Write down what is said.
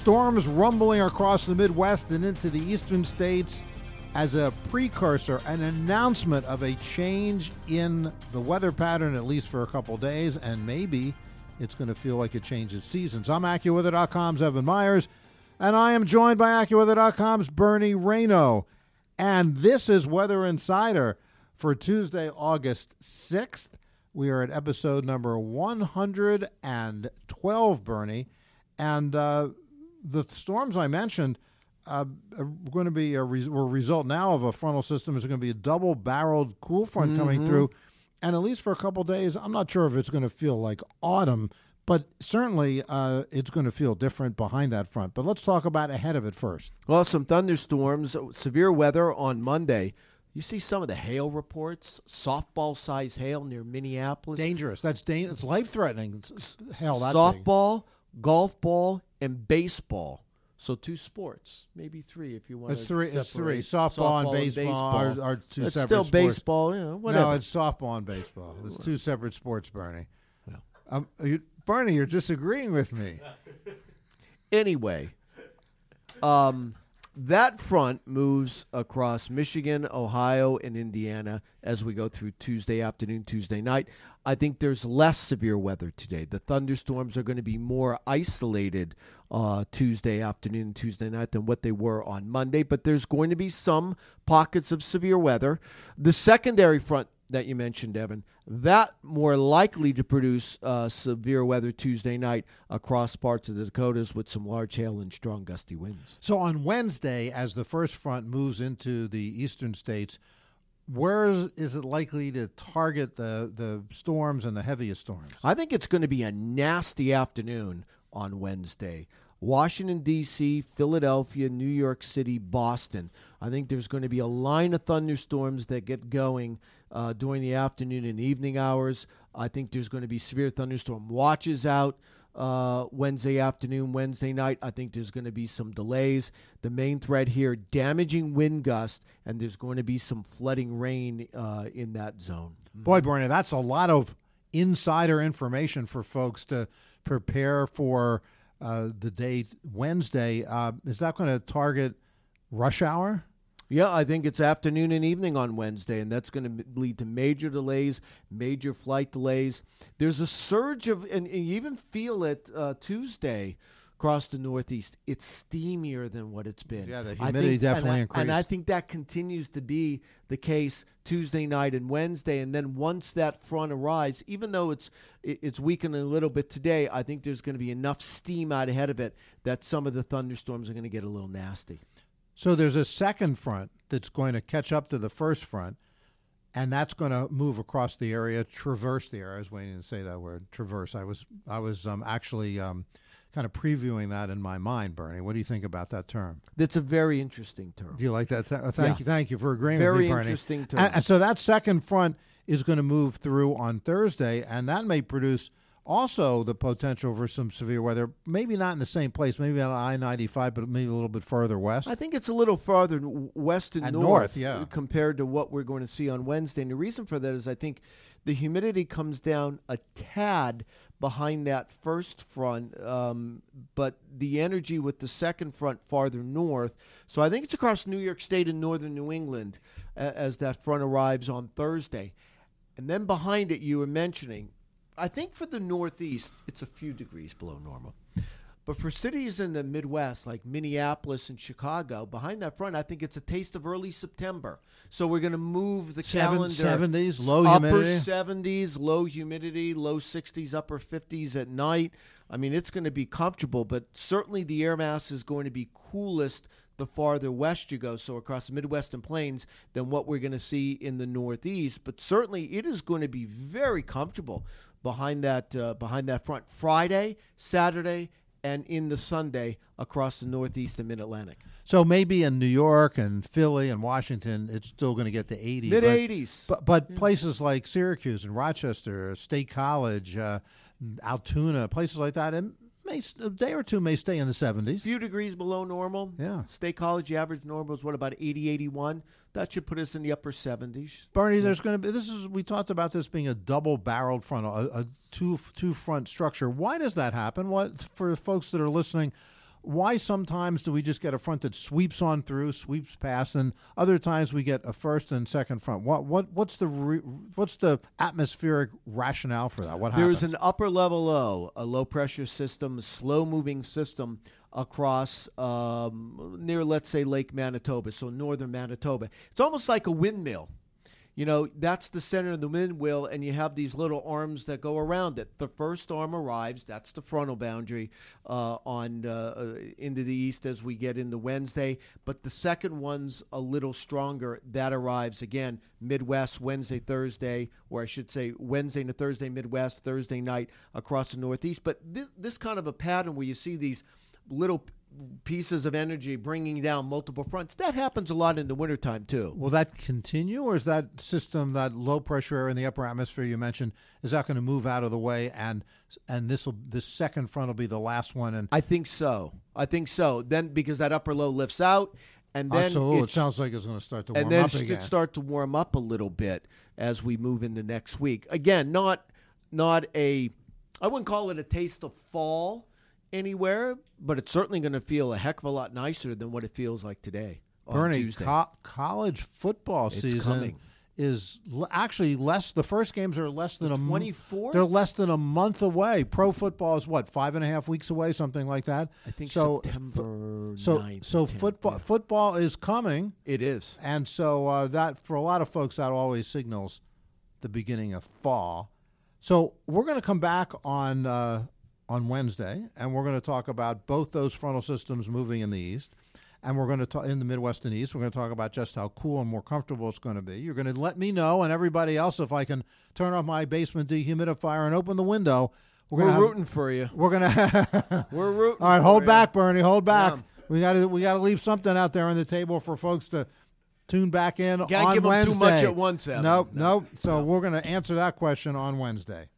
Storms rumbling across the Midwest and into the eastern states as a precursor, an announcement of a change in the weather pattern, at least for a couple days, and maybe it's going to feel like a change of seasons. I'm AccuWeather.com's Evan Myers, and I am joined by AccuWeather.com's Bernie Rayno. And this is Weather Insider for Tuesday, August 6th. We are at episode number 112, Bernie. And uh, the storms I mentioned uh, are going to be a will result now of a frontal system is going to be a double barreled cool front coming through. And at least for a couple days, I'm not sure if it's going to feel like autumn, but certainly uh, it's going to feel different behind that front. But let's talk about ahead of it first. Well, some thunderstorms, severe weather on Monday. You see some of the hail reports, softball size hail near Minneapolis. Dangerous. That's dan- It's life threatening. Hell, that big. Softball, golf ball, and baseball. So two sports, maybe three if you want. It's to three. It's three. separate Softball, and baseball, Are, are two it's separate still sports. baseball, you know, whatever. No, it's softball and baseball. It's two separate sports, Bernie. Um, you, Bernie, you're disagreeing with me. Anyway, um, that front moves across Michigan, Ohio, and Indiana as we go through Tuesday afternoon, Tuesday night. I think there's less severe weather today. The thunderstorms are going to be more isolated uh, Tuesday afternoon, Tuesday night than what they were on Monday, but there's going to be some pockets of severe weather. The secondary front that you mentioned, Evan, that more likely to produce uh, severe weather Tuesday night across parts of the Dakotas with some large hail and strong gusty winds. So on Wednesday, as the first front moves into the eastern states, where is, is it likely to target the, the storms and the heaviest storms? I think it's going to be a nasty afternoon on Wednesday. Washington, D.C., Philadelphia, New York City, Boston. I think there's going to be a line of thunderstorms that get going uh, during the afternoon and evening hours. I think there's going to be severe thunderstorm watches out uh, Wednesday afternoon, Wednesday night. I think there's going to be some delays. The main threat here damaging wind gust, and there's going to be some flooding rain uh, in that zone. Boy, Bernie, that's a lot of insider information for folks to prepare for uh, the day Wednesday. Uh, is that going to target rush hour? Yeah, I think it's afternoon and evening on Wednesday, and that's going to lead to major delays, major flight delays. There's a surge of, and, and you even feel it uh, Tuesday across the Northeast. It's steamier than what it's been. Yeah, the humidity think- definitely and I, increased. And I think that continues to be the case Tuesday night and Wednesday, and then once that front arrives, even though it's it's weakening a little bit today, I think there's going to be enough steam out ahead of it that some of the thunderstorms are going to get a little nasty. So there's a second front that's going to catch up to the first front, and that's going to move across the area, traverse the area. I was waiting to say that word, traverse. I was I was um, actually um, kind of previewing that in my mind, Bernie. What do you think about that term? That's a very interesting term. Do you like that? Th- thank Yeah. you, thank you for agreeing with Very me, Bernie. interesting term. And, and so that second front is going to move through on Thursday, and that may produce also the potential for some severe weather. Maybe not in the same place, maybe on I ninety five, but maybe a little bit further west. I think it's a little farther west and, And north, north, yeah. compared to what we're going to see on Wednesday. And the reason for that is I think the humidity comes down a tad behind that first front, um, but the energy with the second front farther north. So I think it's across New York State and northern New England as that front arrives on Thursday. And then behind it, you were mentioning, I think for the Northeast, it's a few degrees below normal. But for cities in the Midwest like Minneapolis and Chicago, behind that front, I think it's a taste of early September. So we're going to move the Seven- calendar 70s, low upper humidity? 70s, low humidity, low 60s, upper 50s at night. I mean, it's going to be comfortable, but certainly the air mass is going to be coolest the farther west you go, so across the Midwestern plains, than what we're going to see in the Northeast. But certainly, it is going to be very comfortable behind that uh, behind that front Friday, Saturday, and in the Sunday across the Northeast and Mid Atlantic. So maybe in New York and Philly and Washington, it's still going to get to 80. Mid but- 80s. But, but places like Syracuse and Rochester, State College, uh, Altoona, places like that, it may, a day or two may stay in the 70s. A few degrees below normal. Yeah. State College, average normal is what, about 80, 81? That should put us in the upper 70s. Bernie, there's going to be this is we talked about this being a double-barreled front, a, a two two front structure. Why does that happen? What for folks that are listening? Why sometimes do we just get a front that sweeps on through, sweeps past, and other times we get a first and second front? What what what's the re, what's the atmospheric rationale for that? What happens? There's an upper level low, a low pressure system, slow moving system across um, near, let's say, Lake Manitoba, so northern Manitoba. It's almost like a windmill. You know, that's the center of the wind wheel, and you have these little arms that go around it. The first arm arrives, that's the frontal boundary uh, on uh, uh, into the east as we get into Wednesday. But the second one's a little stronger. That arrives again Midwest Wednesday, Thursday, or I should say Wednesday to Thursday, Midwest, Thursday night across the Northeast. But thi- this kind of a pattern where you see these little pieces of energy bringing down multiple fronts. That happens a lot in the wintertime too. Will that continue, or is that system, that low pressure area in the upper atmosphere you mentioned, is that going to move out of the way, and and this will this second front will be the last one, and I think so. I think so. Then because that upper low lifts out, and then so oh, it sounds like it's going to start to warm and then up again. start to warm up a little bit as we move into next week. Again, not not a I wouldn't call it a taste of fall anywhere, but it's certainly going to feel a heck of a lot nicer than what it feels like today Bernie, co- college football It's season coming. is l- actually less. The first games are less than a m- 24th? They're less than a month away. Pro football is what five and a half weeks away, something like that. I think so. September So 9th, so 10th, football yeah. football is coming, It is. and so uh, that for a lot of folks that always signals the beginning of fall. So we're going to come back on uh, on Wednesday, and we're going to talk about both those frontal systems moving in the east, and we're going to talk in the Midwest and East. We're going to talk about just how cool and more comfortable it's going to be. You're going to let me know and everybody else if I can turn off my basement dehumidifier and open the window. We're, have- rooting for you. We're gonna. We're rooting. All right, hold you. back, Bernie. Hold back. Yeah. We got to we got to leave something out there on the table for folks to tune back in Can't on give 'em too Wednesday. much at once, Evan. Nope, No. nope. So we're going to answer that question on Wednesday.